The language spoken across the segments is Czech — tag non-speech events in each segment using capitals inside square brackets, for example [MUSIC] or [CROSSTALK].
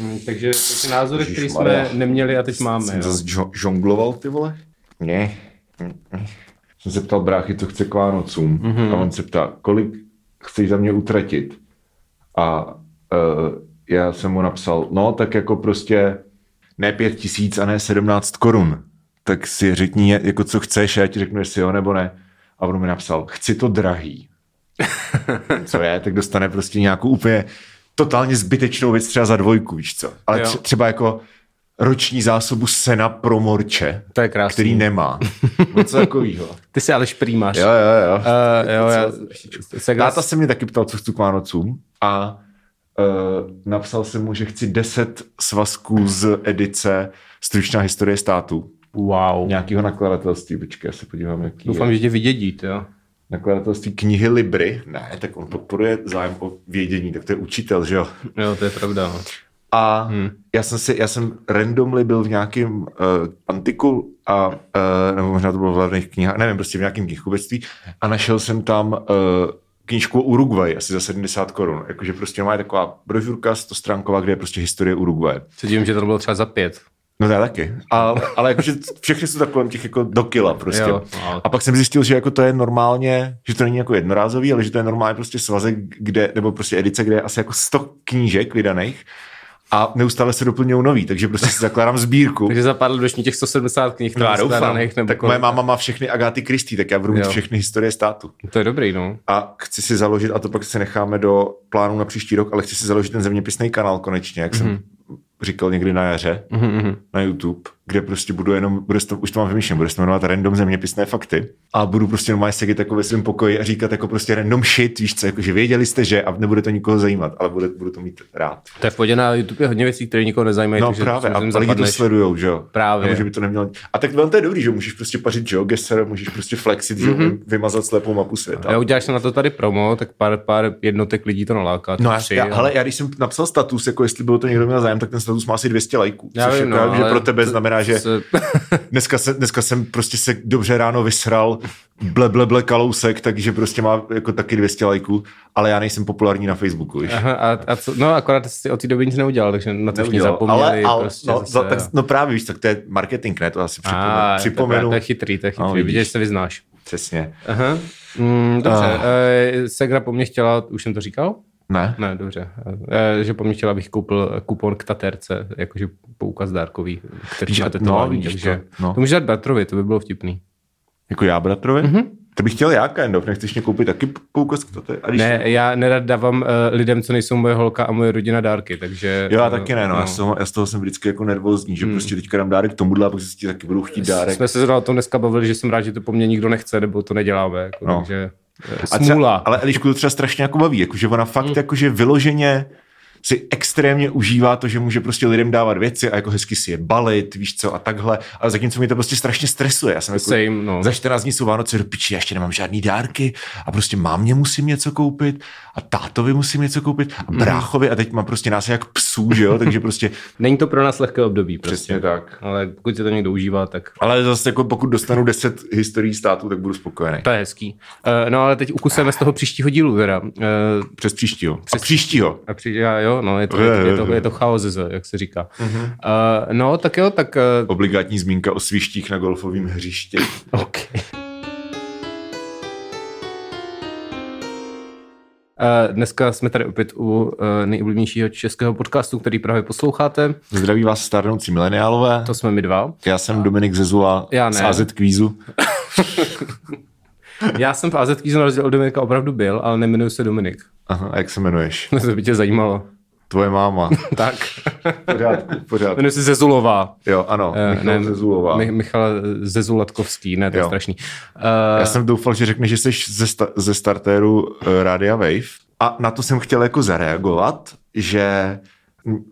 Mm, takže ty názory, které jsme neměli a teď máme. Jsem zase žo- žongloval, ty vole? Ne. Jsem se ptal bráchy, co chce k Vánocům. Mm-hmm. A on se ptá, kolik chceš za mě utratit? A uh, já jsem mu napsal, no tak jako prostě ne pět tisíc a ne sedmnáct korun. Tak si řekni, jako co chceš, a já ti řeknu, jestli jo nebo ne. A on mi napsal, chci to drahý. [LAUGHS] co je, tak dostane prostě nějakou úplně totálně zbytečnou věc třeba za dvojku, víš co. Ale Jo. tře- třeba jako roční zásobu sena pro morče, To je krásný. který nemá. Něco takovýho. [LAUGHS] Ty jsi ale šprýmáš. Jo, jo, jo. Uh, jo, já, se Táta se mě taky ptal, co chci k Vánocům a uh, napsal jsem mu, že chci 10 svazků z edice Stručná historie státu. Wow. Nějakého nakladatelství, počkej, já se podívám, jaký Doufám, je. že tě vydědí, jo. Nakladatelství knihy Libry. Ne, tak on podporuje zájem o vědění, tak to je učitel, že jo? Jo, to je pravda. no. A hmm. já jsem si, já jsem randomly byl v nějakém uh, antiku a, uh, nebo možná to bylo v hlavních knihách, nevím, prostě v nějakém knihkupectví a našel jsem tam uh, knížku o Uruguay, asi za 70 korun. Jakože prostě má taková brožurka 100 stránková, kde je prostě historie Uruguay. Se divím, že to bylo třeba za pět. No já taky. A, ale jakože všechny jsou tak kolem těch jako do kila prostě. Jo, no. A pak jsem zjistil, že jako to je normálně, že to není jako jednorázový, ale že to je normálně prostě svazek, kde, nebo prostě edice, kde je asi jako 100 knížek vydaných a neustále se doplňují nový, takže prostě si zakládám sbírku. [LAUGHS] Takže za pár let budeš mít těch 170 knih No, já doufám. nebo Tak kolik. moje máma má všechny Agáty Christie, tak já budu mít Jo. všechny historie státu. To je dobrý, no. A chci si založit, a to pak se necháme do plánu na příští rok, ale chci si založit ten zeměpisný kanál konečně, jak mm-hmm. jsem říkal někdy na jaře, mm-hmm. na YouTube, kde prostě budu jenom, bude to, už to mám vymýšlen, bude se to jmenovat random zeměpisné fakty a budu prostě normálně sedět jako ve svém pokoji a říkat jako prostě random shit, víš co, jako že věděli jste, že a nebude to nikoho zajímat, ale bude, budu to mít rád. To je v podě na YouTube je hodně věcí, které nikoho nezajímají. No takže právě, a lidi to sledujou, že jo. Právě. Nebo, že by to nemělo... A tak to je dobrý, že můžeš prostě pařit, že jo, geser, můžeš prostě flexit, že jo, Mhm. vymazat slepou mapu světa. Já uděláš na to tady promo, tak pár, pár jednotek lidí to naláká. No tak já, tři, já, ale- já když jsem napsal status, jako jestli bylo to někdo měl zájem, tak ten status má asi 200 lajků. Já což vím, jako, no, že ale pro tebe to- znamená, že se- [LAUGHS] dneska, se, dneska jsem prostě se dobře ráno vysral, ble, ble, ble, kalousek, takže prostě má jako taky 200 lajků, ale já nejsem populární na Facebooku, víš. Aha, a, a co, no akorát jsi od té doby nic neudělal, takže na to všichni Neudělal. zapomněli. ale, ale prostě no, zase, no, tak, no, právě, víš, tak to je marketing, ne? To asi připomenu. A, připomenu. To, je- chytrý, to je chytrý. No, No, vidíš. Vidíš, že se vyznáš. Přesně. Aha. Mm, dobře, uh. Segra po mně chtěla, už jsem to říkal? Ne? Ne, dobře. E, že po mně chtěla, abych koupil kupon k taterce, jakože poukaz dárkový, který tetování, no, vidíš takže to, no. to můžeš dát bratrovi, to by bylo vtipný. Jako já, bratrovi? Mm-hmm. To bych chtěl já, kind of. Nechceš mě koupit taky poukaz k? A když Ne, já nerad dávám uh, lidem, co nejsou moje holka a moje rodina dárky, takže... Jo, já taky ne, no. Já, z toho, já z toho jsem vždycky jako nervózní, že hmm. prostě teďka dám dárek tomuhle a pak si taky budu chtít dárek. Jsme se zrovna o tom dneska bavili, že jsem rád, že to po mně nikdo nechce, nebo to neděláme, jako, No. no. takže eh, A třeba, smůla. ale Elišku to třeba strašně jako baví, jakože ona fakt Hmm. jakože vyloženě si extrémně užívá to, že může prostě lidem dávat věci a jako hezky si je balit, víš co, a takhle. Ale zatímco mě to prostě strašně stresuje. Já jsem jako, Same, no. za 14 dní jsou Vánoce do piči, já ještě nemám žádný dárky a prostě mámě musím něco koupit a tátovi musím něco koupit a bráchovi a teď mám prostě nás jak psů, že jo, takže prostě [LAUGHS] Není to pro nás lehké období, prostě. přesně tak. Ale pokud se to někdo užívá, tak Ale zase jako pokud dostanu 10 historií států, tak budu spokojený. to je hezký. Uh, no ale teď ukusujeme z toho příštího dílu, teda. Uh, Přes příštího. Přes příštího. a přijde, a jo, no, je to, je, je, to, je to chaos, jak se říká. Uh, no, tak jo, tak... Uh, Obligátní zmínka o svištích na golfovém hřišti. [LAUGHS] OK. Uh, dneska jsme tady opět u nejoblíbenějšího českého podcastu, který právě posloucháte. Zdraví vás stárnoucí mileniálové. To jsme my dva. Já jsem Dominik Zezula Já z ne. AZ Kvízu. [LAUGHS] Já jsem v AZ Kvízu na rozdíl od Dominika opravdu byl, ale nemenuji se Dominik. Aha, a jak se jmenuješ? [LAUGHS] To by tě zajímalo. Tvoje máma. [LAUGHS] tak. Pořádku, pořádku. Jmenuji se Zezulová. Jo, ano, Eh, Michal ne, Zezulová. Mi- Michal Zezulatkovský, ne, to je strašný. Uh, Já jsem doufal, že řekneš, že jsi ze, sta- ze startéru uh, Radia Wave. A na to jsem chtěl jako zareagovat, že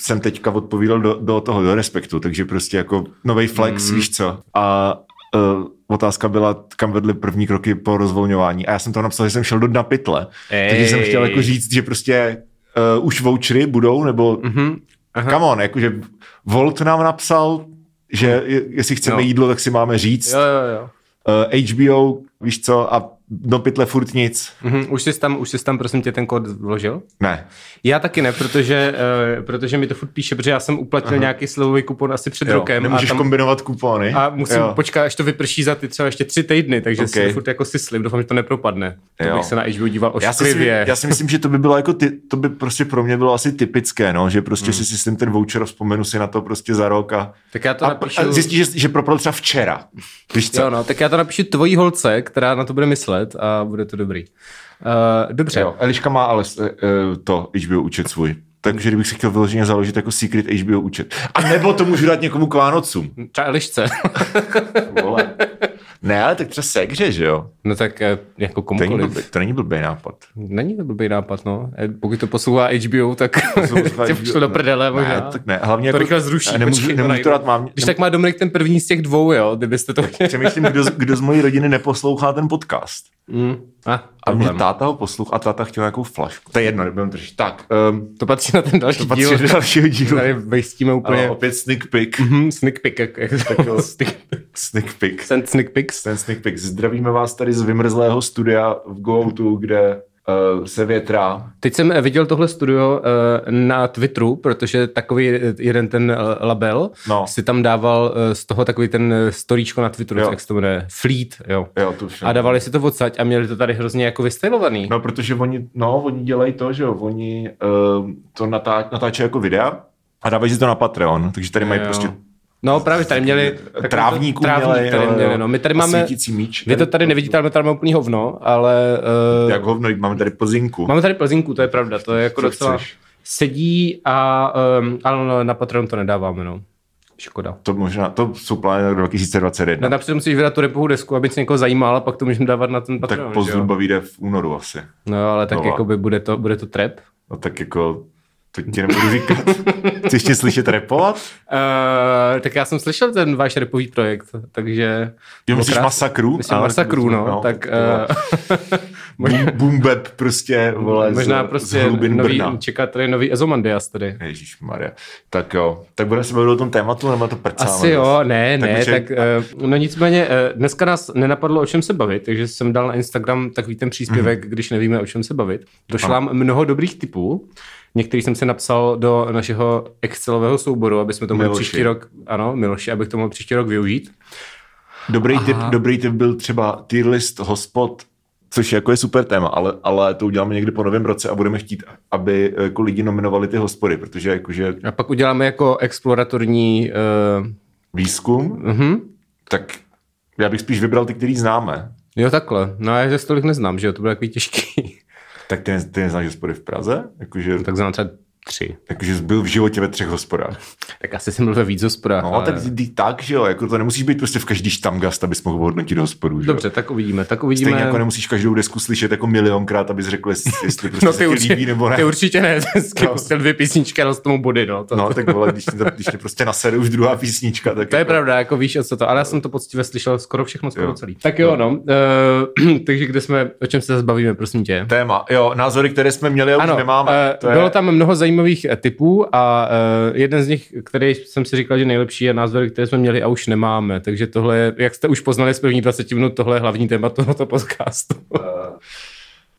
jsem teďka odpovídal do, do toho, do respektu, takže prostě jako nový flex, mm. víš co. A uh, otázka byla, kam vedly první kroky po rozvolňování. A já jsem to napsal, že jsem šel do dna pytle. Ej. Takže jsem chtěl jako říct, že prostě uh, už vouchery budou, nebo mm-hmm. Aha. come on, jakože Volt nám napsal, že je- jestli chceme Jo. jídlo, tak si máme říct. Jo, jo, jo. Uh, HBO, víš co, a do pytle furt nic. Mhm, už, jsi tam, už jsi tam, prosím tě, ten kód vložil? Ne. Já taky ne, protože, uh, protože mi to furt píše, protože já jsem uplatnil Aha. nějaký slevový kupon asi před Jo, rokem. nemůžeš a tam, kombinovat kupony. a musím Jo. počkat, až to vyprší za ty třeba ještě tři týdny, takže Ok. si furt jako si slib, doufám, že to nepropadne. To Jo. bych se na HBO díval Já si, já si myslím, že to by bylo jako ty, to by prostě pro mě bylo asi typické, no, že prostě si systém ten voucher vzpomenu si na to prostě za rok a, Tak já to a, napíšu... a zjistíš, že, že propal třeba včera. Víš co? Jo, no, tak já to napíšu tvojí holce, která na to bude myslet a bude to dobrý. Uh, dobře. Jo, Eliška má ale uh, to HBO účet svůj. Takže kdybych si chtěl vyloženě založit jako secret HBO účet. A nebo to můžu dát někomu k Vánocům. Třeba Elišce. Vole. Ne, ale tak třeba segře, že jo? no tak eh, jako To není, komukoliv. blbý, to není blbý nápad. Není to blbý nápad, no. Eh, Pokud to posouvá HBO, tak Poslouchá [LAUGHS] tě HBO. pošlo do prdele možná. Ne, tak ne. Hlavně to jako, rychle zruší. a Nemůžu, počkej, to nemůžu to dát mám. Když tak má Dominik ten první z těch dvou, jo, kdybyste to chtěli. Přemýšlím, kdo, z- kdo z mojí rodiny neposlouchá ten podcast. Mm. Ah, A mě táta ho poslouchá a táta chtěl nějakou flašku. To je jedno, nebudem držet. Tak, um, To patří na ten další to patří díl. do dalšího dílu. Tady vejstíme úplně. Ano, opět sneak peek. Mhm, sneak peek, jak, jak to [LAUGHS] sneak, Sneak peek. ten sneak peeks. Ten sneak peek. Zdravíme vás tady z vymrzlého studia v Gooutu, kde uh, se větrá. Teď jsem eh, viděl tohle studio uh, na Twitteru, protože takový jeden ten label No. si tam dával uh, z toho takový ten storíčko na Twitteru, Jo. jak se to jmenuje, Fleet, jo. Jo, to A dávali si to odsaď a měli to tady hrozně jako vystylovaný. No, protože oni, no, oni dělají to, že jo, oni uh, to natá, natáčejí jako videa a dávají si to na Patreon, takže tady mají Jo. prostě No právě tady měli trávník měli, tady měli, no. My tady máme, míč. vy to tady nevidíte, ale my tady máme úplný hovno, ale uh, Jak hovno, máme tady plzinku. máme tady plzinku, to je pravda, to je jako Co docela chceš? sedí a um, ale na Patreon to nedáváme, no. Škoda. To možná, to jsou plány na rok 2021. No, napřed musíš vydat tu repovou desku, aby se někoho zajímal, a pak to můžeme dávat na ten tak Patreon. že pozdruba vyjde v únoru asi. No, ale tak jako by bude to, bude to trap. No tak jako, to ti nebudu říkat. Chci ještě slyšet repovat? Uh, tak já jsem slyšel ten váš repový projekt, takže... Jo, myslíš Krás- masakru? Myslím Ale- masakru, no, tak... to vole. Uh, [LAUGHS] možná, Boom, bap prostě, vole, možná z, prostě z hlubin nový, Brna. čeká tady nový Ezomandias tady. Ježíš Maria. Tak jo, tak budeme se bavit o tom tématu, nebo to prcáme? Asi jo, ne, Tak ne, počkej, tak uh, no nicméně uh, dneska nás nenapadlo o čem se bavit, takže jsem dal na Instagram takový ten příspěvek, mm-hmm. když nevíme o čem se bavit. Došlo nám mnoho dobrých typů, některý jsem si napsal do našeho Excelového souboru, aby jsme to mohli příští rok, ano, Miloši, abych to mohl příští rok využít. Dobrý tip, dobrý tip byl třeba tier list hospod, což jako je super téma, ale, ale to uděláme někdy po novém roce a budeme chtít, aby jako lidi nominovali ty hospody, protože jakože A pak uděláme jako exploratorní... Uh, výzkum, uh-huh. tak já bych spíš vybral ty, který známe. Jo, takhle. No a já že tolik neznám, že jo, to bude takový těžký. Tak ty, ne, ty neznáš hospody v Praze? Jakože, tak znám třeba tři. jsi byl v životě ve třech hospodách. [LAUGHS] Tak asi jsem byl ve víc hospodách. No, ale... tak tak, že jo, jako to nemusíš být prostě v každý štamgast, abys mohl hodnotit hospodu, že jo? Dobře, tak uvidíme, tak uvidíme. Stejně jako nemusíš každou desku slyšet jako milionkrát, abys řekl, jestli, [LAUGHS] jestli prostě No ty určitě, líbí nebo ne. ty určitě ne, [LAUGHS] vždycky No. pustil dvě písničky a tomu body, no. To, No, tak vole, když, tě, když tě prostě nasede už druhá písnička, tak to je jako, pravda, jako víš, o co to, ale já jsem to poctivě slyšel skoro všechno, skoro Jo. celý. Tak jo, no, uh, [CLEARS THROAT] takže kde jsme, o čem se zase bavíme, prosím tě? téma. Jo, názory, které jsme měli a už nemáme. eh, je, bylo tam mnoho zajímavých eh, typů a uh, jeden z nich, který jsem si říkal, že nejlepší je názory, které jsme měli a už nemáme. Takže tohle je, jak jste už poznali z první 20 minut, tohle je hlavní téma tohoto podcastu.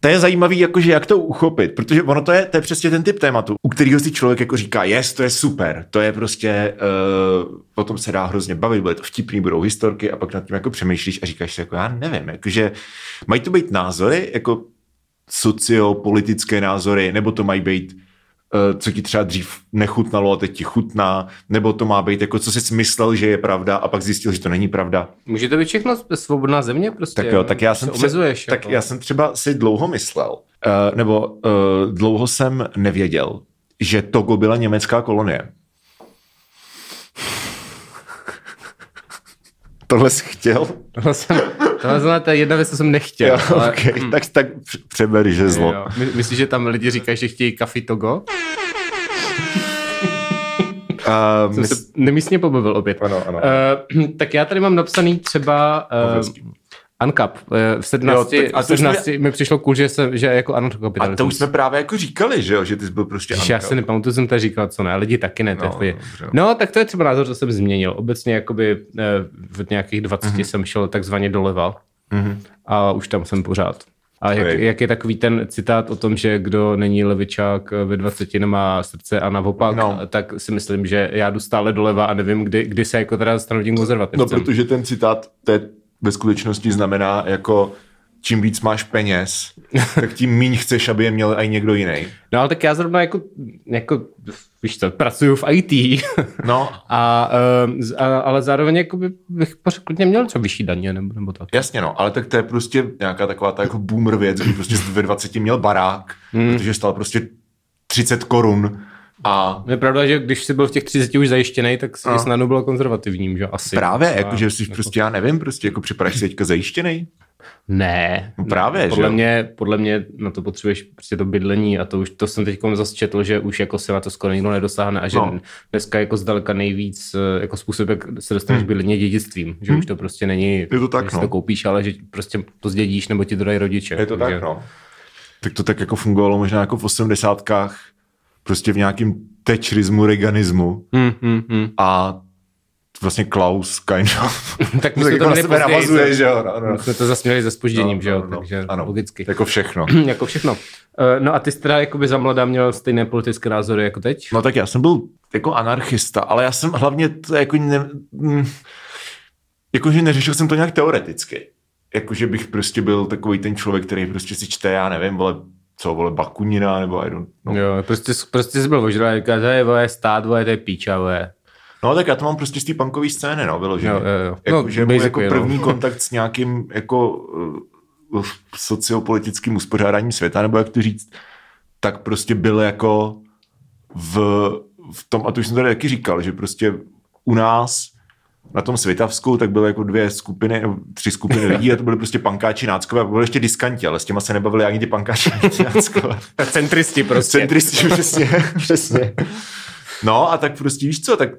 To je zajímavý, jakože jak to uchopit, protože ono to je, to je přesně ten typ tématu, u kterého si člověk jako říká, yes, to je super, to je prostě, uh, o tom se dá hrozně bavit, bude to vtipný, budou historky a pak nad tím jako přemýšlíš a říkáš si jako, já nevím, jakože mají to být názory, jako sociopolitické názory, nebo to mají být eh, co ti třeba dřív nechutnalo a teď ti chutná, nebo to má být jako, co jsi myslel, že je pravda a pak zjistil, že to není pravda. Může to být všechno svobodná země prostě. Tak jo, tak já Se jsem, omezuješ. tak jako. já jsem třeba si dlouho myslel, uh, nebo uh, dlouho jsem nevěděl, že Togo byla německá kolonie. [LAUGHS] Tohle jsi chtěl? Tohle, jsem, tohle je jedna věc, co jsem nechtěl. Jo, ale, okay. tak, tak pře- přeber, že zlo. jo. My, myslíš, že tam lidi říkají, že chtějí kafi Togo? Uh, Jsem se nemístně pobavil opět. Ano, ano. Uh, [CLEARS THROAT] tak já tady mám napsaný třeba uh, Uncap. Uh, v 17, Jo, tak a a to jsme- 17 mi přišlo cool, že, jsem, že jako a anarchokapitalismus. to už jsme právě jako říkali, že jo, že ty jsi byl prostě Ježiš, já si nepamatuju, jsem to říkal, co ne, lidi taky ne. to je No, no, tak to je třeba názor, co jsem změnil. Obecně jakoby eh, v nějakých 20 Mhm. jsem šel takzvaně doleva. mm-hmm. a už tam jsem pořád. A jak, jak je takový ten citát o tom, že kdo není levičák ve 20 nemá srdce a naopak, no. tak si myslím, že já jdu stále doleva a nevím, kdy, kdy se jako teda stanu tím konzervativcem. No, protože ten citát té ve skutečnosti znamená jako čím víc máš peněz, tak tím míň chceš, aby je měl i někdo jiný. No ale tak já zrovna jako, jako víš co, pracuju v IT. No. [LAUGHS] A, a, ale zároveň jako by, bych klidně měl co vyšší daně nebo, nebo tak. Jasně no, ale tak to je prostě nějaká taková ta jako boomer věc, kdy prostě ve 20 měl barák, hmm. protože stál prostě 30 korun a... Je pravda, že když jsi byl v těch 30 už zajištěný, tak jsi no. snadno byl konzervativním, že asi. Právě, jakože jsi jako... prostě, já nevím, prostě jako připadáš si teďka zajištěný. Ne. No právě, podle že mě, podle mě na to potřebuješ prostě to bydlení a to už to jsem teď zase četl, že už jako se na to skoro nikdo nedosáhne a že no. dneska jako zdaleka nejvíc eh, jako způsob, jak se dostaneš hmm. bydlení dědictvím, že hmm. už to prostě není, je to tak, že no. to koupíš, ale že prostě to zdědíš nebo ti to dají rodiče. Je to takže... tak, no. Tak to tak jako fungovalo možná jako v osmdesátkách, prostě v nějakém tečrismu, reganismu hmm, hmm, hmm. a vlastně Klaus, kind of. [LAUGHS] tak my [LAUGHS] jsme to jako na navazuje, že jo. No, no. My jsme to zasměli se spožděním, no, že jo, no, no, takže ano, logicky. Jako všechno. [CLEARS THROAT] jako všechno. Uh, no a ty jsi teda jakoby za mladá měl stejné politické názory jako teď? No tak já jsem byl jako anarchista, ale já jsem hlavně to jako ne, mm, jakože neřešil jsem to nějak teoreticky. Jakože bych prostě byl takový ten člověk, který prostě si čte, já nevím, vole, co, vole, Bakunina, nebo I don't know. Jo, prostě, prostě jsi byl ožralý, říká, to je, vole, stát, vole, to je píča, vole. No tak já to mám prostě z té punkové scény, no, vyloženě. Jo, jo, jo. Jako, no, že můj jako první no. kontakt s nějakým jako uh, sociopolitickým uspořádáním světa, nebo jak to říct, tak prostě byl jako v, v tom, a to už jsem tady taky říkal, že prostě u nás na tom Světavsku, tak byly jako dvě skupiny, tři skupiny lidí a to byly prostě pankáči náckové a byly ještě diskanti, ale s těma se nebavili ani ty pankáči [LAUGHS] náckové. Centristi prostě. Centristi, [LAUGHS] přesně, přesně. No a tak prostě víš co, tak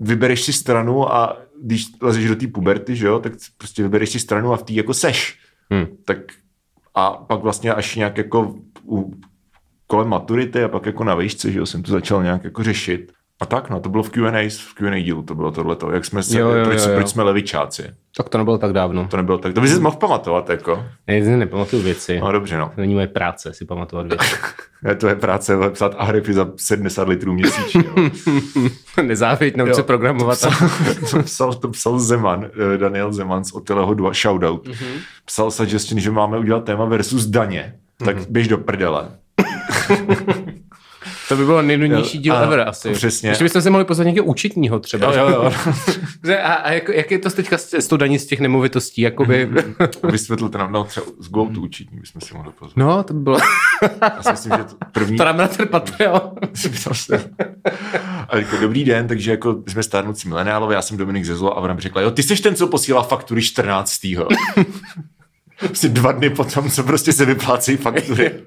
vybereš si stranu a když lezeš do té puberty, že jo, tak prostě vybereš si stranu a v té jako seš. Hmm. Tak a pak vlastně až nějak jako u, kolem maturity a pak jako na výšce, že jo, jsem to začal nějak jako řešit. A tak, no, to bylo v Q&A, v Q&A dílu, to bylo tohleto, jak jsme se, jo, jo, proč, jo, jo. proč jsme levičáci. Tak to nebylo tak dávno. To nebylo tak, to bys si mohl pamatovat, jako. Já si nepamatuju věci. No dobře, no. To není moje práce si pamatovat věci. [LAUGHS] je to je práce psát ahrefy za 70 litrů měsíčně. [LAUGHS] Nezávěť, se programovat. To psal, [LAUGHS] to, psal, to psal Zeman, eh, Daniel Zeman z Otileho 2, shoutout. Mm-hmm. Psal suggestion, že máme udělat téma versus daně. Tak mm-hmm. běž do prdele. To by bylo nejnudnější díl ano, ever asi. Přesně. Ještě bychom se mohli pozvat někde účetního třeba. Jo, jo, jo. a, a jak, jak, je to teďka s, s tou daní z těch nemovitostí? Jakoby... Vysvětlte nám, no třeba z Go to účetní bychom si mohli pozvat. No, to by bylo... Já si myslím, že to první... To dáme na ten Patreon. a jako, dobrý den, takže jako jsme stárnoucí mileniálové, já jsem Dominik Zezlo a ona mi řekla, jo, ty jsi ten, co posílá faktury 14. Prostě [LAUGHS] dva dny potom, co prostě se vyplácejí faktury [LAUGHS]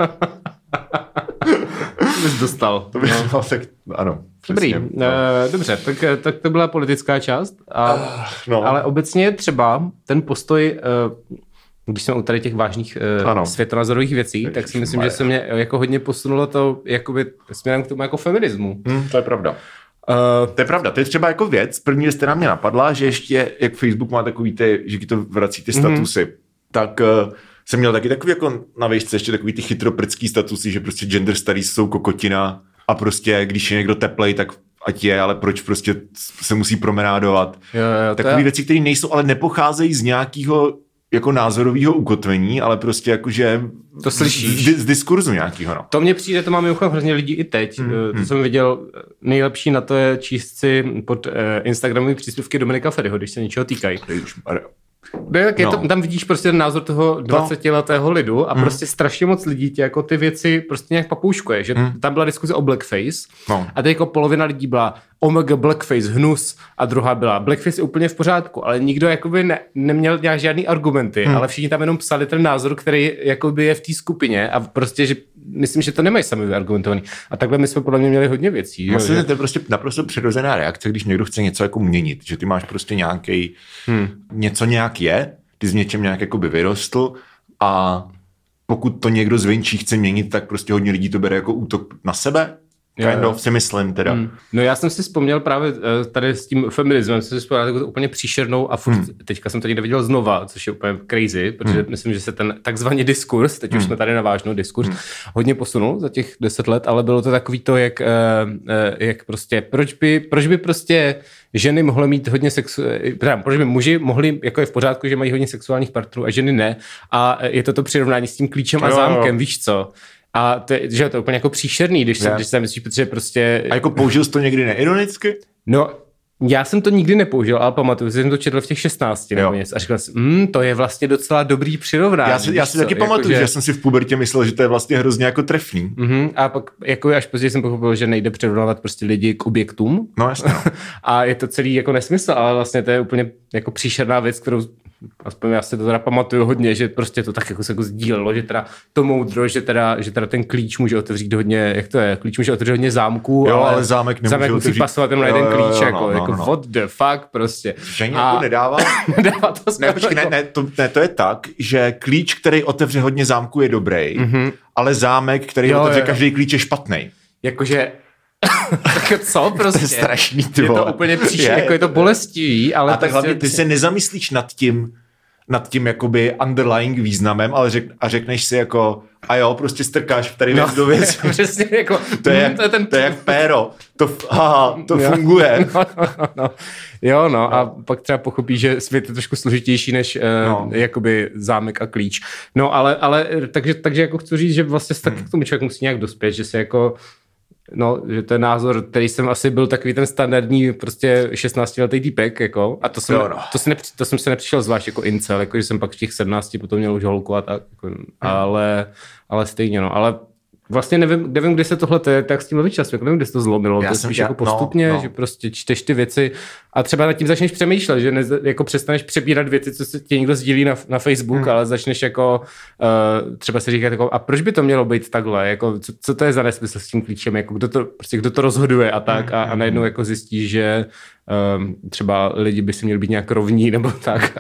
bys dostal. To by no. [LAUGHS] no, tak ano. Dobrý, no. Uh, dobře, tak, eh, tak to byla politická část, a, uh, no. ale obecně třeba ten postoj, uh, když jsme u tady těch vážných uh, světonazorových věcí, tak si myslím, že se mě jako hodně posunulo to jakoby směrem k tomu jako feminismu. Hmm, to je pravda. Uh, to je pravda, to je třeba jako věc, první věc, která mě napadla, že ještě, jak Facebook má takový ty, že ti to vrací ty mhm. statusy, mm-hmm. tak uh, jsem měl taky takový jako na výšce ještě takový ty chytroprdský statusy, že prostě gender studies jsou kokotina a prostě když je někdo teplej, tak ať je, ale proč prostě se musí promenádovat. Jo, jo, Takové je... věci, které nejsou, ale nepocházejí z nějakého jako názorového ukotvení, ale prostě jakože to slyšíš. Z, z diskurzu nějakého. No. To mně přijde, to máme mimochodem hrozně lidí i teď. Hmm, to hmm. jsem viděl, nejlepší na to je číst si pod uh, Instagramový příspěvky Dominika Ferryho, když se něčeho týkají. Ne, tak je no. to, tam vidíš prostě ten názor toho 20-letého lidu a mm. prostě strašně moc lidí tě jako ty věci prostě nějak papouškuje, že mm. tam byla diskuze o blackface no. a teď jako polovina lidí byla omega blackface, hnus a druhá byla blackface je úplně v pořádku, ale nikdo jakoby ne, neměl nějak žádný argumenty, mm. ale všichni tam jenom psali ten názor, který jakoby je v té skupině a prostě, že myslím, že to nemají sami vyargumentovaný. A takhle my jsme podle mě měli hodně věcí. Myslím, že to je prostě naprosto přirozená reakce, když někdo chce něco jako měnit, že ty máš prostě nějaký, hmm. něco nějak je, ty z něčem nějak jakoby vyrostl a pokud to někdo zvenčí chce měnit, tak prostě hodně lidí to bere jako útok na sebe Kind of si myslím teda. Hmm. No já jsem si vzpomněl právě eh, tady s tím feminismem, jsem si vzpomněl takovou úplně příšernou a furt, hmm. teďka jsem to někde viděl znova, což je úplně crazy, protože hmm. myslím, že se ten takzvaný diskurs, teď hmm. už jsme tady na vážnou diskurs, hmm. hodně posunul za těch deset let, ale bylo to takový to, jak, eh, eh, jak prostě, proč by, proč by prostě ženy mohly mít hodně sexu... proč by muži mohli, jako je v pořádku, že mají hodně sexuálních partnerů a ženy ne. A je to to přirovnání s tím klíčem a zámkem, víš co? A to je, že to je úplně jako příšerný, když, se, když se myslíš, protože prostě... A jako použil jsi to někdy neironicky? No, já jsem to nikdy nepoužil, ale pamatuju, že jsem to četl v těch 16 nebo něco a říkal jsem, mm, to je vlastně docela dobrý přirovnání. Já si, já si taky jako, pamatuju, že... že jsem si v pubertě myslel, že to je vlastně hrozně jako trefný. Mm-hmm, a pak jako až později jsem pochopil, že nejde přirovnávat prostě lidi k objektům. No jasně. No. [LAUGHS] a je to celý jako nesmysl, ale vlastně to je úplně jako příšerná věc, kterou aspoň já si to teda pamatuju hodně, že prostě to tak jako se jako sdílelo, že teda to moudro, že teda, že teda ten klíč může otevřít hodně, jak to je, klíč může otevřít hodně zámků, jo, ale, ale zámek nemůže zámek musí pasovat jenom na jeden klíč, jo, jo, jako, no, jako no, no. what the fuck prostě. Že a... nedává? [LAUGHS] nedává to ne, počkej, ne, ne, to, ne, to je tak, že klíč, který otevře hodně zámků je dobrý, mm-hmm. ale zámek, který jo, otevře jo. každý klíč je špatný. Jakože [LAUGHS] tak co prostě? To je strašný, ty Je to úplně příště, je, jako je to bolestivý, ale... A tak prostě hlavně ty se nezamyslíš nad tím, nad tím jakoby underlying významem, ale řek, a řekneš si jako a jo, prostě strkáš tady no, do věc. [LAUGHS] Přesně jako, to je, jak, to je, ten... to je jak [LAUGHS] péro. To, aha, to jo. funguje. No, no, no. Jo, no, a pak třeba pochopíš, že svět je trošku složitější než no. uh, jakoby zámek a klíč. No, ale, ale takže, takže jako chci říct, že vlastně tak hmm. k tomu člověk musí nějak dospět, že se jako No, že to je názor, který jsem asi byl takový ten standardní prostě 16-letý týpek, jako, a to jsem, jo, no. to, jsem nepři, to jsem se nepřišel zvlášť jako incel, jako, že jsem pak v těch 17 potom měl už holku a tak, jako, hmm. ale, ale stejně, no, ale Vlastně nevím, nevím, kde se tohle je, tak s tím čas, jako nevím, kde se to zlomilo. Já to jsem jako postupně, no, no. že prostě čteš ty věci a třeba nad tím začneš přemýšlet, že ne, jako přestaneš přebírat věci, co se ti někdo sdílí na, na Facebook, hmm. ale začneš jako uh, třeba se říkat, jako, a proč by to mělo být takhle, jako, co, co to je za nesmysl s tím klíčem, jako, kdo, to, prostě, kdo to rozhoduje a tak hmm. a, a hmm, najednou hmm. jako zjistíš, že um, třeba lidi by si měli být nějak rovní nebo tak.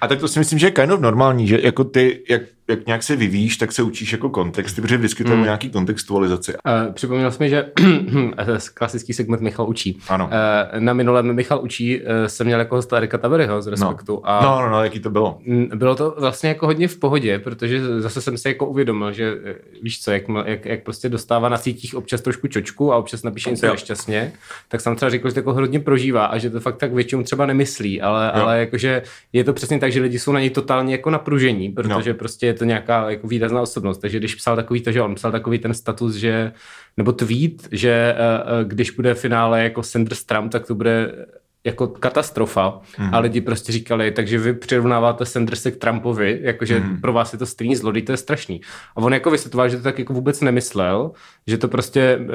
A tak to si myslím, že je kind of normální, že jako ty, jak, jak nějak se vyvíjíš, tak se učíš jako kontexty, protože vždycky to mm. nějaký kontextualizaci. Uh, připomněl jsme, že [CLEARS THROAT] klasický segment Michal učí. Ano. Uh, na minulém Michal učí uh, jsem měl jako hosta Erika Taberyho z Respektu. No. A no, no, no, jaký to bylo? Bylo to vlastně jako hodně v pohodě, protože zase jsem se jako uvědomil, že víš co, jak, jak, jak prostě dostává na sítích občas trošku čočku a občas napíše něco nešťastně, tak jsem třeba řekl, že to jako hodně prožívá a že to fakt tak většinou třeba nemyslí, ale, ale jakože je to přesně tak, že lidi jsou na něj totálně jako napružení, protože no. prostě je to nějaká jako výrazná osobnost. Takže když psal takový to, že on psal takový ten status, že nebo tweet, že uh, když bude finále jako Sanders Trump, tak to bude jako katastrofa mm. a lidi prostě říkali, takže vy přirovnáváte Sanderse k Trumpovi, jakože mm. pro vás je to stejný zlodý, to je strašný. A on jako vysvětloval, že to tak jako vůbec nemyslel, že to prostě, uh,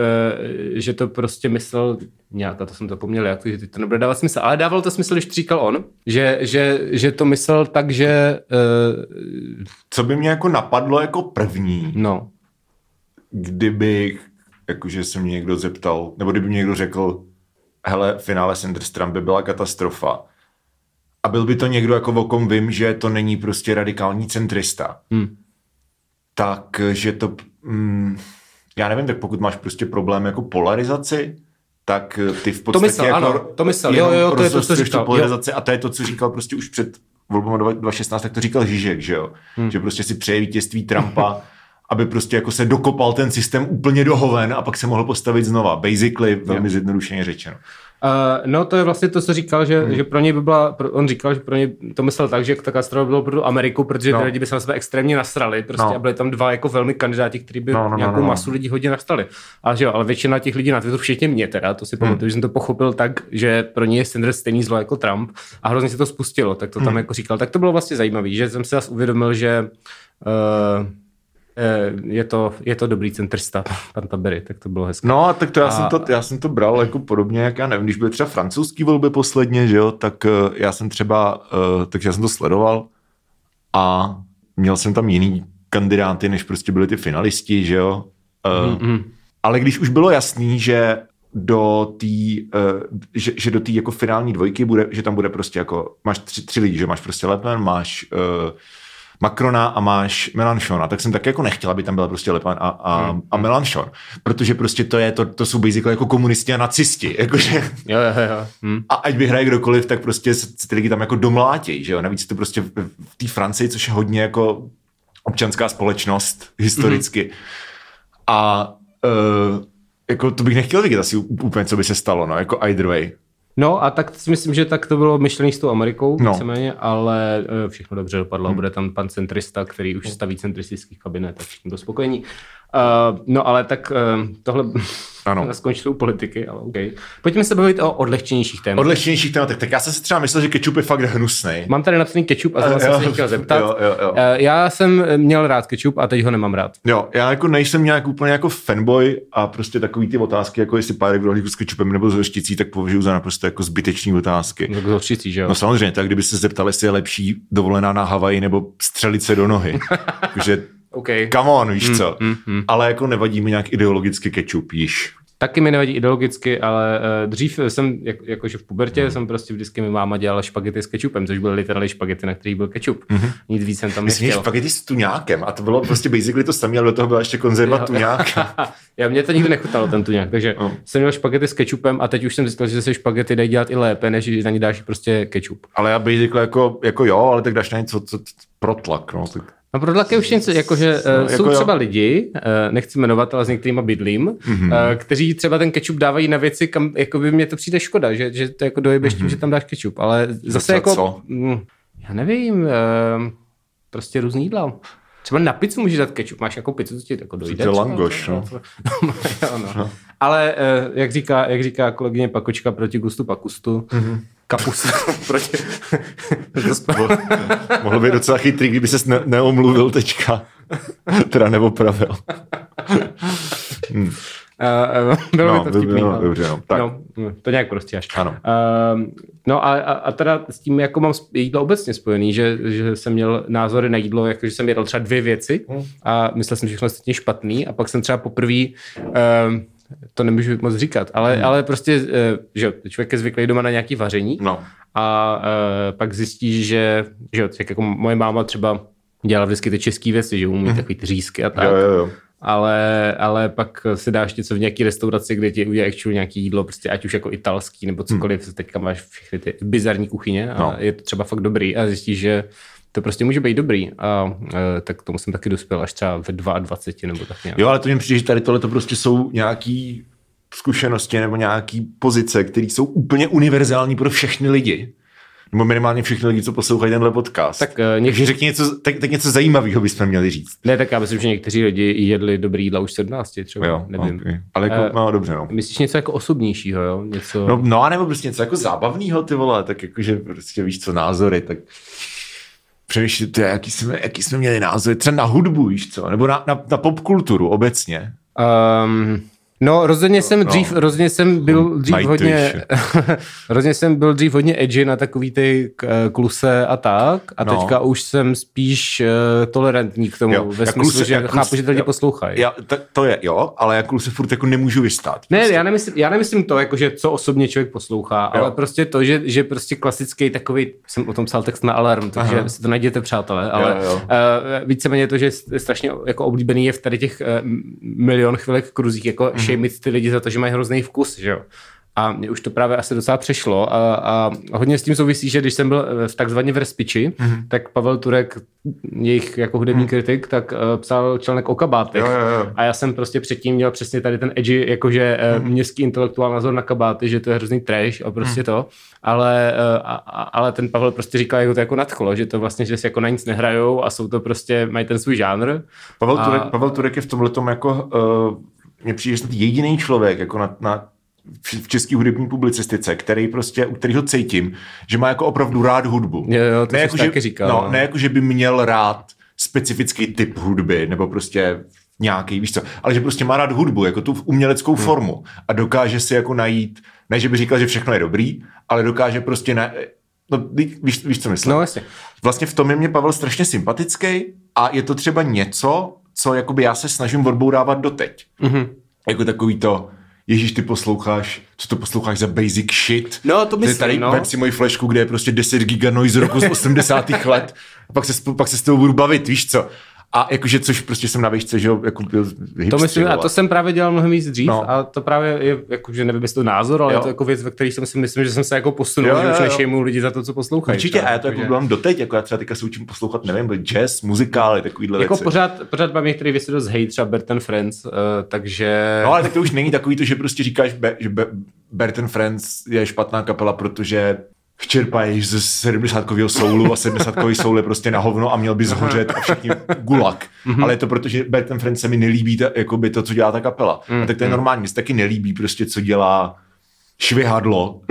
že to prostě myslel nějak, a to jsem zapomněl, jak, že to nebude dávat smysl, ale dával to smysl, když to říkal on, že, že, že to myslel tak, že... Uh, Co by mě jako napadlo jako první, no. kdybych, jakože se mě někdo zeptal, nebo kdyby mě někdo řekl, hele, finále Sanders Trump by byla katastrofa. A byl by to někdo, jako o kom vím, že to není prostě radikální centrista. Hmm. Tak, že to... Mm, já nevím, tak pokud máš prostě problém jako polarizaci, tak ty v podstatě to myslel, jako ano, to myslel, jo, jo, to je to, co říkal. polarizaci jo. a to je to, co říkal prostě už před volbou 2016, tak to říkal Žižek, že jo? Hmm. Že prostě si přeje vítězství Trumpa [LAUGHS] aby prostě jako se dokopal ten systém úplně do hoven a pak se mohl postavit znova. Basically, velmi zjednodušeně řečeno. Uh, no to je vlastně to, co říkal, že, hmm. že pro něj by byla, on říkal, že pro něj to myslel tak, že ta katastrofa bylo pro Ameriku, protože no. ty lidi by se na sebe extrémně nasrali, prostě no. a byli tam dva jako velmi kandidáti, kteří by no, no, nějakou no, no. masu lidí hodně nastali. Ale, že jo, ale většina těch lidí na to včetně mě teda, to si pamatuju, hmm. že jsem to pochopil tak, že pro něj je Sanders stejný zlo jako Trump a hrozně se to spustilo, tak to tam hmm. jako říkal. Tak to bylo vlastně zajímavé, že jsem si zase uvědomil, že uh, je to, je to dobrý centrista, [LAUGHS] pan Tabery, tak to bylo hezké. No, tak to já, a... jsem to, já jsem to bral jako podobně, jak já nevím, když byly třeba francouzský volby posledně, že jo, tak uh, já jsem třeba, uh, takže já jsem to sledoval a měl jsem tam jiný kandidáty, než prostě byli ty finalisti, že jo. Mm-hmm. Ale když už bylo jasný, že do té, uh, že, že do té jako finální dvojky bude, že tam bude prostě jako, máš tři, tři lidi, že máš prostě Lepen, máš uh, Macrona a máš Melanchona, tak jsem taky jako nechtěl, aby tam byla prostě Le Pen a, a, Hmm. a Melanchon, protože prostě to je, to, to jsou basically jako komunisti a nacisti, jakože Jo, jo, jo. Hm. a ať vyhraje kdokoliv, tak prostě se ty lidi tam jako domlátějí, že jo, navíc to prostě v, v té Francii, což je hodně jako občanská společnost historicky Mhm. a uh, jako to bych nechtěl vidět asi úplně, co by se stalo, no, jako either way. No a tak si myslím, že tak to bylo myšlený s tou Amerikou, No. víceméně, ale eh, všechno dobře dopadlo. Hmm. Bude tam pan centrista, který už staví centristický kabinet, tak všichni to spokojení. Uh, no ale tak uh, tohle [LAUGHS] Ano. skončilo u politiky, ale OK. Pojďme se bavit o odlehčenějších tématech. Odlehčenějších tématech, tak já jsem si třeba myslel, že kečup je fakt hnusnej. Mám tady napsaný ketchup a Eh, jsem jo. se chtěl zeptat. Jo, jo, jo. Eh, Já jsem měl rád ketchup a teď ho nemám rád. Jo, já jako nejsem nějak úplně jako fanboy a prostě takový ty otázky, jako jestli pár rohlíků s kečupem nebo s hořčicí, tak považuji za naprosto jako zbytečné otázky. Tak ho všichni, že jo? No samozřejmě, tak kdyby se zeptali, jestli je lepší dovolená na Havaji nebo střelit se do nohy. [LAUGHS] Takže OK. come on, víš co. mm, mm. Ale jako nevadí mi nějak ideologicky kečup, již. Taky mi nevadí ideologicky, ale uh, dřív jsem, jak, jakože v pubertě, mm. jsem prostě vždycky mi máma dělala špagety s kečupem, což byly literally špagety, na kterých byl kečup. Mm-hmm. Nic víc jsem tam. Myslím, nechtěl. špagety s tuňákem a to bylo prostě basically to samé, ale do toho byla ještě konzerva [LAUGHS] Jo. tuňáka. [LAUGHS] Já mě to nikdy nechutalo, ten tuňák, takže oh. jsem měl špagety s kečupem a teď už jsem zjistil, že se špagety dají dělat i lépe, než když na ní dáš prostě kečup. Ale já basically jako, jako jo, ale tak dáš na něco co, co, protlak, no. Tak. No pro dlaky už něco, jakože No, no, jako jsou jo. třeba lidi, uh, nechci jmenovat, ale s některýma bydlím, Mhm. mm-hmm. uh, kteří třeba ten kečup dávají na věci, kam jako by mě to přijde škoda, že, že to jako dojebeš mm-hmm. tím, že tam dáš kečup, ale zase jako, co? mm, já nevím, uh, prostě různý jídla. Třeba na pizzu můžeš dát kečup, máš jako pizzu, co ti jako dojde. to je langoš, no. [LAUGHS] no, jo, no. Ale uh, jak, říká, jak říká kolegyně Pakočka proti gustu pakustu, Mhm. mm-hmm. Kapus [LAUGHS] proti... Mo- Mohlo být docela chytrý, kdyby ses ne- neomluvil teďka. teda neopravil. Uh, uh, bylo No, by to by- vtipný. no, ale- dobře, no, tak. no, to nějak prostě až. Ano. Uh, no a, a, a teda s tím jako mám jídlo obecně spojený, že, že jsem měl názory na jídlo, jako že jsem jedl třeba dvě věci Hmm. a myslel jsem, že všechno ostatně špatný a pak jsem třeba poprvé uh, to nemůžu moc říkat, ale, ale prostě, uh, že člověk je zvyklý doma na nějaký vaření No. a uh, pak zjistí, že, že tak jako moje máma třeba dělala vždycky ty české věci, že umí takový ty řízky a tak Jo, jo, jo. ale, ale pak si dáš něco v nějaké restauraci, kde ti udělají actually nějaký jídlo, prostě ať už jako italský nebo cokoliv, hmm. teďka máš všechny ty bizarní kuchyně a no. je to třeba fakt dobrý a zjistíš, že to prostě může být dobrý a e, tak tomu jsem taky dospěl až třeba ve 22 nebo tak nějak. Jo, ale to mi přijde, že tady tohle to prostě jsou nějaký zkušenosti nebo nějaký pozice, které jsou úplně univerzální pro všechny lidi. Nebo minimálně všechny lidi, co poslouchají tenhle podcast. Tak, eh, něk- Takže řekni něco, tak, tak něco zajímavého bychom měli říct. Ne, tak já myslím, že někteří lidi jedli dobrý jídla už v 17 třeba, Jo, nevím. okay. Ale jako, Eh, no dobře, no. Myslíš něco jako osobnějšího, jo? Něco... No, no a nebo prostě něco jako zábavného, ty vole, tak jakože prostě víš co, názory, tak přemýšlím, jaký, jsme, jaký jsme měli názory, třeba na hudbu, víš co, nebo na, na, na popkulturu obecně. Um, no, rozhodně jsem no. dřív, rozhodně jsem byl dřív hodně, [LAUGHS] rozhodně jsem byl dřív hodně edgy na takový ty eh, kluse a tak a No. teďka už jsem spíš uh, tolerantní k tomu, Jo, ve já smyslu, kluse- že já kluse- chápu, že to lidi poslouchají. Já, to, to je, jo, ale jako se furt jako nemůžu vystát. Ne, já nemyslím, já nemyslím to, jako, že co osobně člověk poslouchá, Jo. ale prostě to, že, že prostě klasický takový, jsem o tom psal text na Alarm, takže Aha. si to najděte, přátelé, ale jo. uh, víceméně to, že je strašně jako oblíbený je v tady těch uh, milion chvilek kruzích, jako Mhm. Šejmit ty lidi za to, že mají hrozný vkus, že jo. A mě už to právě asi docela přešlo a, a hodně s tím souvisí, že když jsem byl eh, v takzvaně v Respiči, Mhm. mm-hmm. tak Pavel Turek, jejich jako hudební mm. kritik, tak uh, psal článek o kabátech. Jo, jo, jo. A já jsem prostě předtím měl přesně tady ten edgy, jakože mm. městský intelektuál názor na kabáty, že to je hrozný trash a prostě mm. to. Ale, a, a, ale ten Pavel prostě říkal, jako to jako nadchlo, že to vlastně, že si jako na nic nehrajou a jsou to prostě, mají ten svůj žánr. Pavel, A- Turek, Pavel Turek je v tomhle jako, uh, mně přijde snad jediný člověk jako na, na v české hudební publicistice, který prostě, u kterého cítím, že má jako opravdu rád hudbu. Jo, jo, to ne jako, taky že, říkal, No, no. ne jako, že by měl rád specifický typ hudby, nebo prostě nějaký, víš co, ale že prostě má rád hudbu, jako tu uměleckou hmm. formu a dokáže si jako najít, ne, že by říkal, že všechno je dobrý, ale dokáže prostě na, no, ví- víš, víš, co myslím. No jasně. Vlastně v tom je mě Pavel strašně sympatický a je to třeba něco, co jakoby já se snažím odbourávat doteď. Mhm. Mm-hmm. Jako takový to, Ježíš, ty posloucháš, co to posloucháš za basic shit? No, to myslím, tady no. vem si moji flešku, kde je prostě 10 giga noise roku z 80. let. A pak se, pak se s tebou budu bavit, víš co? A jakože, což prostě jsem na výšce, že jo, jako byl hipstři, To myslím, a to jsem právě dělal mnohem víc dřív No. a to právě je, jako, že nevím, jestli to názor, ale Jo. je to jako věc, ve které jsem si myslím, že jsem se jako posunul, Jo, že jo, už jo. nešejmu lidi za to, co poslouchají. Určitě, a já to jako takže- mám doteď, jako já třeba teďka se učím poslouchat, nevím, jazz, muzikály, takovýhle Jako věci. pořád, pořád mám některé věci dost hate, třeba Bert and Friends, uh, takže... No ale tak to už není takový to, že prostě říkáš, Be- že Be- Bert and Friends je špatná kapela, protože čerpají ze 70 soulu a 70 soul je prostě na hovno a měl by zhořet a všichni gulag. Mhm. Ale je to proto, že Bert and Friends se mi nelíbí ta, jakoby to, co dělá ta kapela. Mhm. A tak to je normální, mně se taky nelíbí prostě, co dělá švihadlo.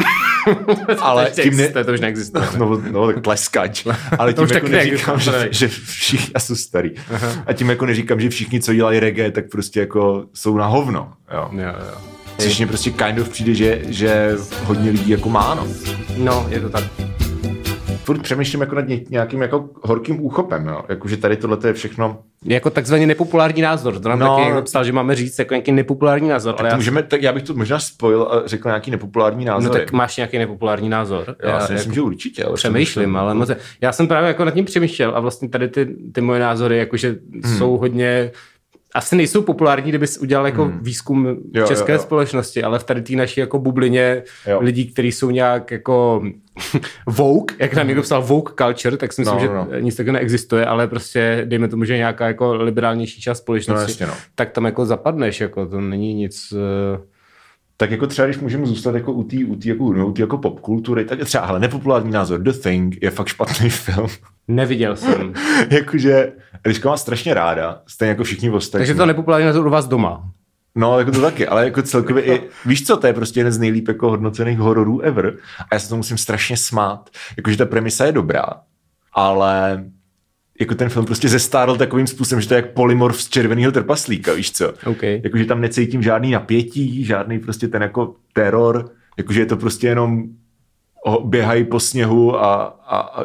[LAUGHS] ale to, tím ne... to už neexistuje. [LAUGHS] No, no, tak tleskač. Ale To tím už jako neříkám, že, že všichni, já jsem starý. A tím jako neříkám, že všichni, co dělají reggae, tak prostě jako jsou na hovno. Jo. Jo, jo. Což mně prostě kind of přijde, že, že hodně lidí jako má, no. No, je to tak. Furt přemýšlím jako nad ně- nějakým jako horkým úchopem, jo. Jakože tady tohle je všechno. Jako takzvaně nepopulární názor. To nám No. taky někdo psal, že máme říct jako nějaký nepopulární názor. Ale To já, můžeme, tak já bych to možná spojil a řekl nějaký nepopulární názor. no tak máš nějaký nepopulární názor. já, si jako myslím, že určitě. Ale přemýšlím, ale moc, já jsem právě jako nad tím přemýšlel a vlastně tady ty, ty moje názory jakože hmm. jsou hodně asi nejsou populární, kdybys udělal jako hmm. výzkum Jo, české jo, jo, společnosti, ale v tady té naší jako bublině Jo. lidí, kteří jsou nějak jako [LAUGHS] woke, jak nám někdo psal woke culture, tak si myslím, No, že no. nic takového neexistuje, ale prostě dejme tomu, že nějaká jako liberálnější část společnosti, No, jasně, no. tak tam jako zapadneš, jako to není nic... eh, Tak jako třeba, když můžeme zůstat jako u té u tý, jako, no, u tý jako popkultury, tak třeba, ale nepopulární názor, The Thing je fakt špatný [LAUGHS] film. Neviděl jsem. [LAUGHS] Jakože, Eliška má strašně ráda, stejně jako všichni ostatní. Takže to nepopulární názor u vás doma. No, jako to taky, ale jako celkově i, víš co, to je prostě jeden z nejlíp jako hodnocených hororů ever a já se to musím strašně smát. Jakože ta premisa je dobrá, ale jako ten film prostě zestárl takovým způsobem, že to je jak polymorf z červeného trpaslíka, víš co? OK. Jakože tam necítím žádný napětí, žádný prostě ten jako teror, jakože je to prostě jenom běhají po sněhu a, a, a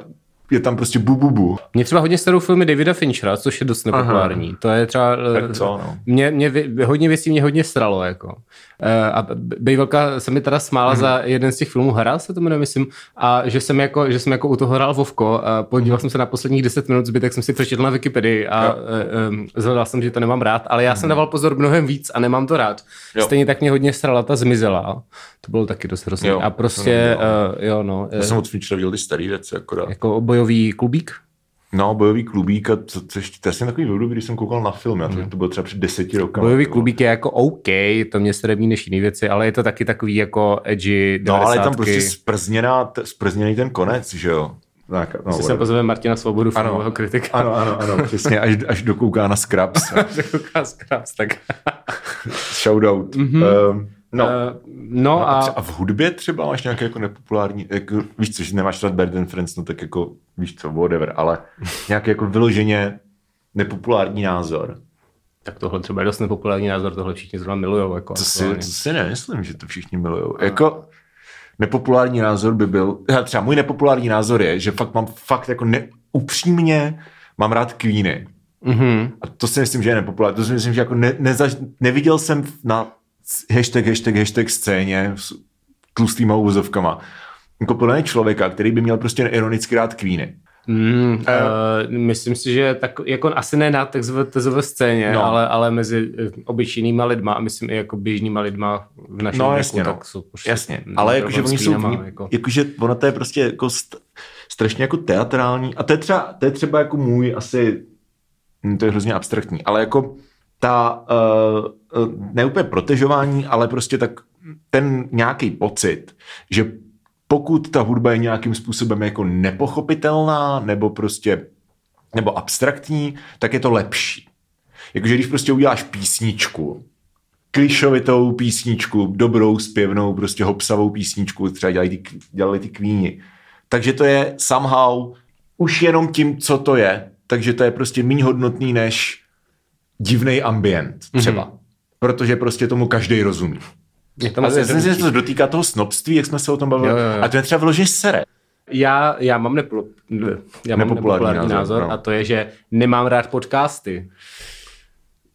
je tam prostě bu, bu, bu. Mě třeba hodně starou filmy Davida Finchera, což je dost nepopulární. Aha. To je třeba... Tak co, no. Mě, mě, hodně věcí mě hodně stralo, jako. Eh, A Bejvelka se mi teda smála Mhm. za jeden z těch filmů Hra, se to jmenuje, myslím, a že jsem jako, že jsem jako u toho hrál Vovko a podíval Mhm. jsem se na posledních 10 minut, zbytek jsem si přečetl na Wikipedii a um, zhledal jsem, že to nemám rád, ale já jsem dával pozor mnohem víc a nemám to rád. Mhm. Jo. Stejně tak mě hodně strala ta zmizela. To bylo taky dost hrozné. Jo, A prostě, uh, jo no, Já jsem od Finchera viděl ty starý věci akorát. jako bojový klubík. No, bojový klubík a co, co ještě, to je asi takový období, když jsem koukal na film, já to, to bylo třeba před deseti roky. Bojový klubík je jako OK, to mě se líbí než jiný věci, ale je to taky takový jako edgy, No, ale je tam 90. prostě sprzněná, t- sprzněný ten konec, že jo? Tak, no, Si sem whatever. pozveme Martina Svobodu, Ano. filmového kritika. ano, ano, ano, přesně, až, až dokouká na Scraps. Kouká zkrás, tak. Shoutout. Mm-hmm. Um, no. Uh, no A, a, třeba v hudbě třeba máš nějaké jako nepopulární, jako, víš co, že nemáš rád Bird and Friends, no tak jako, víš co, whatever, ale [LAUGHS] nějaký jako vyloženě nepopulární názor. tak tohle třeba je dost nepopulární názor, tohle všichni zrovna milujou. Jako To si, to si nemyslím, že to všichni milujou. Jako nepopulární názor by byl, třeba můj nepopulární názor je, že fakt mám fakt jako ne, upřímně mám rád Queeny. Mhm. A to si myslím, že je nepopulární. To si myslím, že jako ne, nezaž, neviděl jsem na hashtag, hashtag, hashtag scéně s tlustýma uvozovkama jako podle mě člověka, který by měl prostě ironicky rád Queeny. Mm, uh, myslím si, že tak, jako asi ne na takzvané scéně, No. ale, ale mezi eh, obyčejnýma lidma a myslím i jako běžnýma lidma v našem No věku, jasně, no. tak jsou prostě Jasně, ale jakože oni jsou, jako... jako. jakože ono to je prostě jako st- strašně jako teatrální a to je třeba, to je třeba jako můj asi, hm, to je hrozně abstraktní, ale jako ta, uh, uh, ne úplně protežování, ale prostě tak ten nějaký pocit, že pokud ta hudba je nějakým způsobem jako nepochopitelná nebo prostě nebo abstraktní, tak je to lepší. Jakože když prostě uděláš písničku, klišovitou písničku, dobrou, zpěvnou, prostě hopsavou písničku, třeba dělali ty, dělali ty kvíni. Takže to je somehow už jenom tím, co to je, takže to je prostě méně hodnotný než divný ambient třeba. Mm-hmm. Protože prostě tomu každý rozumí. Je to A si myslím, že jednodušší. se to dotýká toho snobství, jak jsme se o tom bavili. Jo, jo, jo. A to je třeba vyloženě sere. Já, já mám, nepolo, já mám Nepopulární nepopulární názor, názor, no. a to je, že nemám rád podcasty.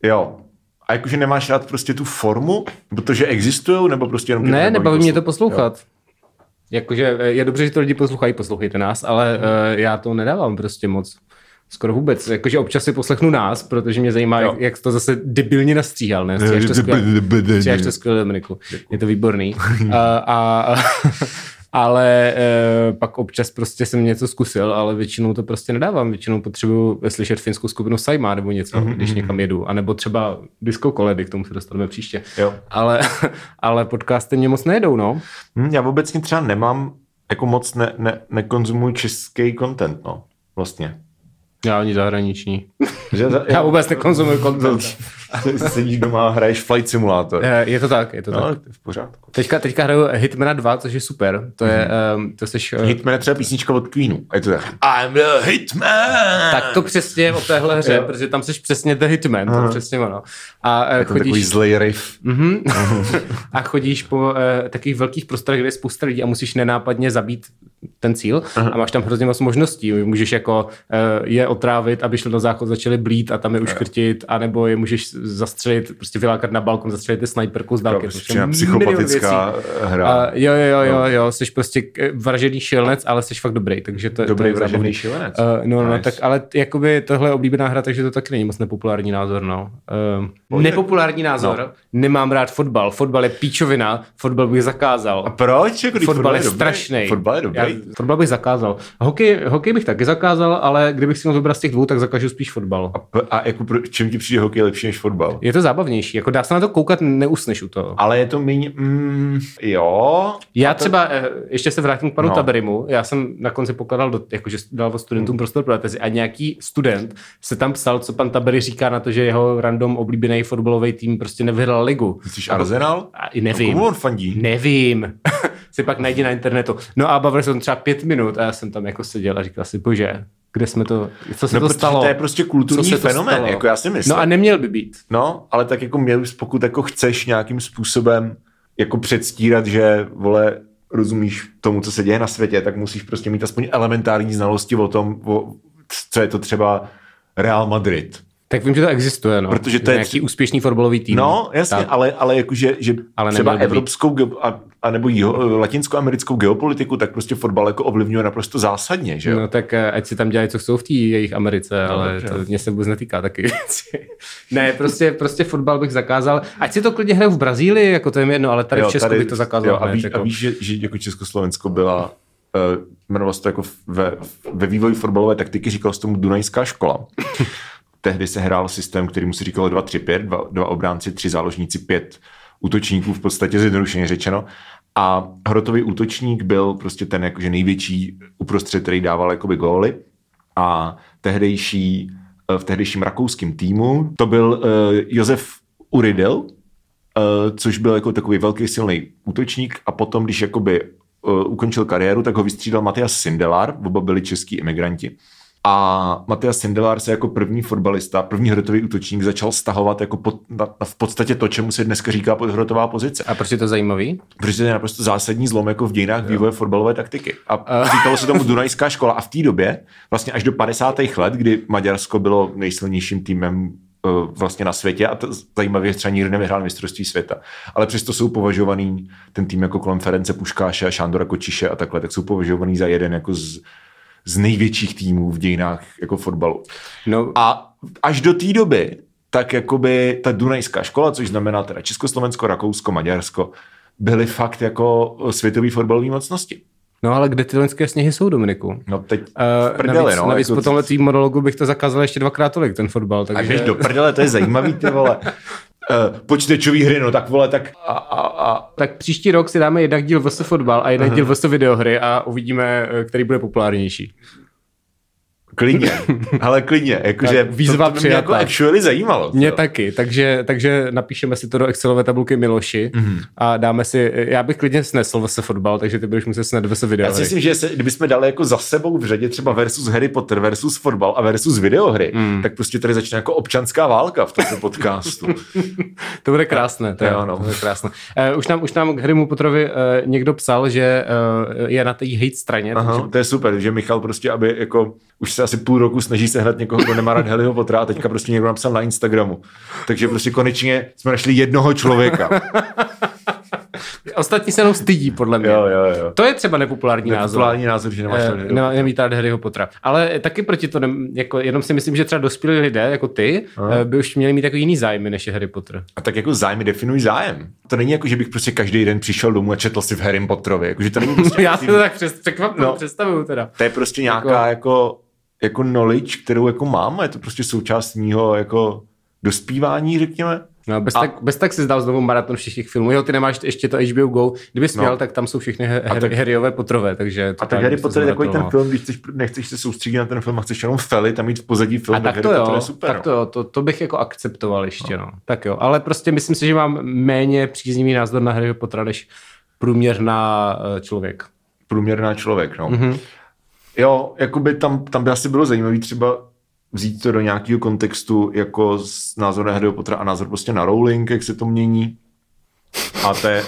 Jo. A jakože nemáš rád prostě tu formu, protože existují, nebo prostě jenom... Ne, nebaví mě to poslouchat? poslouchat. Jakože eh, je dobře, že to lidi poslouchají, poslouchejte nás, ale uh, já to nedávám prostě moc. Skoro vůbec. Jakože občas si poslechnu nás, protože mě zajímá, Jo. jak, jak to zase debilně nastříhal. Ne? Stříháš to skvěle, to skvěle, Dominiku. Je to výborný. Uh, [LAUGHS] a, [LAUGHS] ale uh, pak občas prostě jsem něco zkusil, ale většinou to prostě nedávám. Většinou potřebuju slyšet finskou skupinu Saima nebo něco, Mhm, když někam jedu. A nebo třeba disco koledy, k tomu se dostaneme příště. Jo. Ale, [LAUGHS] ale podcasty mě moc nejedou, no. Hm, já obecně třeba nemám, jako moc ne, ne, nekonzumuji český content, no. Vlastně. Já ani zahraniční. Že za, Já vůbec nekonzumuji content. Sedíš doma a hraješ Flight Simulator. Eh, Je to tak, je to No, tak. to je v pořádku. Teďka, teďka hraju Hitmana 2, což je super. To je, Mhm. um, to seš... eh, Hitman je třeba písnička od Queenu. A je to tak. I'm the Hitman! Tak to přesně o téhle hře, protože tam seš přesně The Hitman, to je přesně ono. A je to takový chodíš, zlej riff. Mhm. [LAUGHS] a chodíš po uh, takových velkých prostorech, kde je spousta lidí a musíš nenápadně zabít ten cíl Aha. a máš tam hrozně moc možností. Můžeš jako uh, je otrávit, aby šli na záchod, začali blít a tam je uškrtit, anebo je můžeš zastřelit, prostě vylákat na balkon, zastřelit ty snajperku z dálky. Prostě psychopatická hra. A jo, jo, jo, jo, jo, jsi prostě eh, vražený šilnec, ale jsi fakt dobrý, takže to, Dobrý to je vražený zábavný. šílenec. Uh, no, no, Nice. tak ale jakoby tohle je oblíbená hra, takže to taky není moc nepopulární názor, no. Uh, nepopulární názor, no. nemám rád fotbal, fotbal je píčovina, fotbal bych zakázal. A proč? Jako, když Fotbal je dobrý. strašný. Fotbal je dobrý. Já, fotbal bych zakázal. Hokej, hokej bych taky zakázal, ale kdybych si měl vybrat z těch dvou, tak zakažu spíš fotbal. A, p- a jako, pro, čím ti přijde hokej lepší než fotbal? Je to zábavnější, jako dá se na to koukat, neusneš u toho. Ale je to méně... Mm, jo. Já třeba, eh, ještě se vrátím k panu No. no. Taberimu, já jsem na konci pokládal, do, jakože dal studentům prostor pro tezi a nějaký student se tam psal, co pan Tabery říká na to, že jeho random oblíbený fotbalový tým prostě nevyhrál ligu. Myslíš Arsenal? A nevím. Komu on fandí? Nevím. [LAUGHS] si pak najdi na internetu. No a bavili jsme třeba pět minut a já jsem tam jako seděl a říkal si, bože, kde jsme to, co se No, to stalo? to je prostě kulturní fenomén, jako já si myslím. No a neměl by být. No, ale tak jako měl bys, pokud jako chceš nějakým způsobem jako předstírat, že vole, rozumíš tomu, co se děje na světě, tak musíš prostě mít aspoň elementární znalosti o tom, o, co je to třeba Real Madrid. Tak vím, že to existuje, no. Protože to je nějaký tři- úspěšný fotbalový tým. No, jasně, Tak. ale, ale jakože, že Ale třeba evropskou geo, a, a nebo jiho, latinskoamerickou geopolitiku, tak prostě fotbal jako ovlivňuje naprosto zásadně, že jo? No tak eh, ať si tam dělají, co chcou v té jejich Americe, No, ale to mě se vůbec netýká taky [LAUGHS] ne, prostě, prostě fotbal bych zakázal. Ať si to klidně hrajou v Brazílii, jako to je jedno, ale tady v Česku bych to zakázal. jo, a, víš, jako. a víš, že, že jako Československo byla, uh, jmenovalo se to jako ve, ve vývoji fotbalové taktiky, říkalo se tomu Dunajská škola. Tehdy se hrál systém, který mu se říkalo 2-3-5, dva, dva obránci, tři záložníci, pět útočníků, v podstatě zjednodušeně řečeno. A hrotový útočník byl prostě ten jakože největší uprostřed, který dával jakoby góly. A tehdejší, eh, v tehdejším rakouském týmu to byl uh, Josef Uridel, uh, což byl jako takový velký silný útočník a potom, když jakoby uh, ukončil kariéru, tak ho vystřídal Matias Sindelar, oba byli český imigranti. A Matias Sindelar se jako první fotbalista, první hrotový útočník začal stahovat jako pod, na, na, v podstatě to, čemu se dneska říká podhrotová pozice. A proč je to zajímavý? Protože to je naprosto zásadní zlom jako v dějinách vývoje fotbalové taktiky. A říkalo se tomu Dunajská škola a v té době, vlastně až do 50. let, kdy Maďarsko bylo nejsilnějším týmem eh, vlastně na světě a to zajímavě třeba nikdy nevyhrál mistrovství světa. Ale přesto jsou považovaný ten tým jako kolem Ference Puškáše, Šándora Kočiše a takhle, tak jsou považovaný za jeden jako z, z největších týmů v dějinách jako fotbalu. No, A až do té doby, tak jakoby ta Dunajská škola, což znamená teda Československo, Rakousko, Maďarsko, byly fakt jako světový fotbalový mocnosti. no ale kde ty loňské sněhy jsou, Dominiku? No teď Uh, v prdeli, navíc, no. navíc jako, po tomhle tvým monologu bych to zakázal ještě dvakrát tolik, ten fotbal. a Takže... jdeš do prdele, to je zajímavý, ty vole. [LAUGHS] Uh, počítačový hry, no tak vole, tak a, a, a Tak příští rok si dáme jednak díl VS. Fotbal a jeden díl VS. videohry a uvidíme, eh, který bude populárnější. Klidně, ale klidně, jakože výzva to, to by mě jako actually zajímalo. Mě co? taky, takže, takže napíšeme si to do Excelové tabulky Miloši Mhm. a dáme si, já bych klidně snesl VS fotbal, takže ty budeš muset snet VS Já si myslím, že se, kdybychom dali jako za sebou v řadě třeba versus Harry Potter, versus fotbal a versus videohry, mm. tak prostě tady začne jako občanská válka v tomto podcastu. [LAUGHS] To bude krásné, to, Jo, no. to bude krásné. Uh, už, nám, už nám k Harrymu Potterovi uh, někdo psal, že uh, je na té hate straně, Aha, takže to je super, že Michal prostě, aby jako už se asi půl roku snaží sehnat někoho, kdo nemá rád Harryho Pottera a teďka prostě někdo napsal na Instagramu. Takže prostě konečně jsme našli jednoho člověka. [LAUGHS] Ostatní se jenom stydí, podle mě. Jo, jo, jo. To je třeba nepopulární názor. Nepopulární názor, že nemáš rád Eh, Harryho nemá- Nemít rád Harryho Pottera. Ale taky proti to, nem, jako, jenom si myslím, že třeba dospělí lidé, jako ty, eh, by už měli mít jako jiný zájmy, než je Harry Potter. A tak jako zájmy definují zájem. To není jako, že bych prostě každý den přišel domů a četl si v Harry Potterovi. Jako, že to není [LAUGHS] prostě Já si to tak přes, překvapil, no. představuju teda. To je prostě nějaká jako, jako knowledge, kterou jako mám je to prostě součást mýho jako dospívání, řekněme. No, bez, A- tak, bez tak si zdal znovu maraton všech těch filmů. Jo, ty nemáš ještě to HBO Go. Kdyby jsi No. měl, tak tam jsou všechny her, tak- tak... Harryové Potterové, takže... A tak Harry to Potter je takový ten film, když chceš, nechceš se soustředit na ten film a chceš jenom felit a mít v pozadí film, A tak to Harry jo, Potter je super. tak to jo, to, to bych jako akceptoval ještě, no. Tak jo, ale prostě myslím si, že mám méně příznivý názor na Harryho Pottera, než průměrná eh, člověk. Průměrná člověk, no. Mhm. Mm-hmm. Jo, jakoby tam, tam by asi bylo zajímavé třeba vzít to do nějakého kontextu jako s názor na Harryho Pottera a názor prostě na Rowling, jak se to mění. A to je,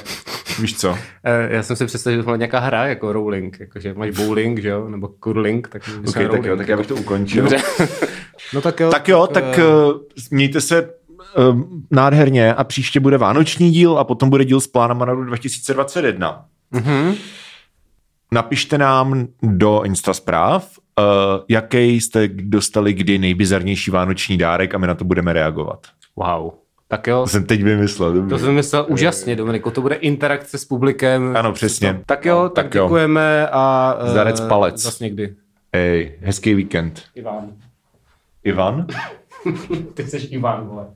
víš co, [LAUGHS] Eh, Já jsem si představil, že to byla nějaká hra jako Rowling, jakože máš bowling, že jo, nebo curling, tak okay, tak jo, tak já bych to ukončil. Dobře. [LAUGHS] no tak jo. Tak jo, tak eh, uh, mějte se uh, nádherně a příště bude vánoční díl a potom bude díl s plánama na rok 2021. mhm. Napište nám do Insta zpráv, uh, jaký jste dostali kdy nejbizarnější vánoční dárek a my na to budeme reagovat. Wow. Tak jo, To jsem teď vymyslel. Dobře. to jsem myslel úžasně, Dominiko, to bude interakce s publikem. Ano, přesně. Tak jo, tak, tak jo. děkujeme a... eh, Zarec palec. Zas někdy. Ej, hezký víkend. Ivan. Ivan? [LAUGHS] Ty jsi Ivan, vole.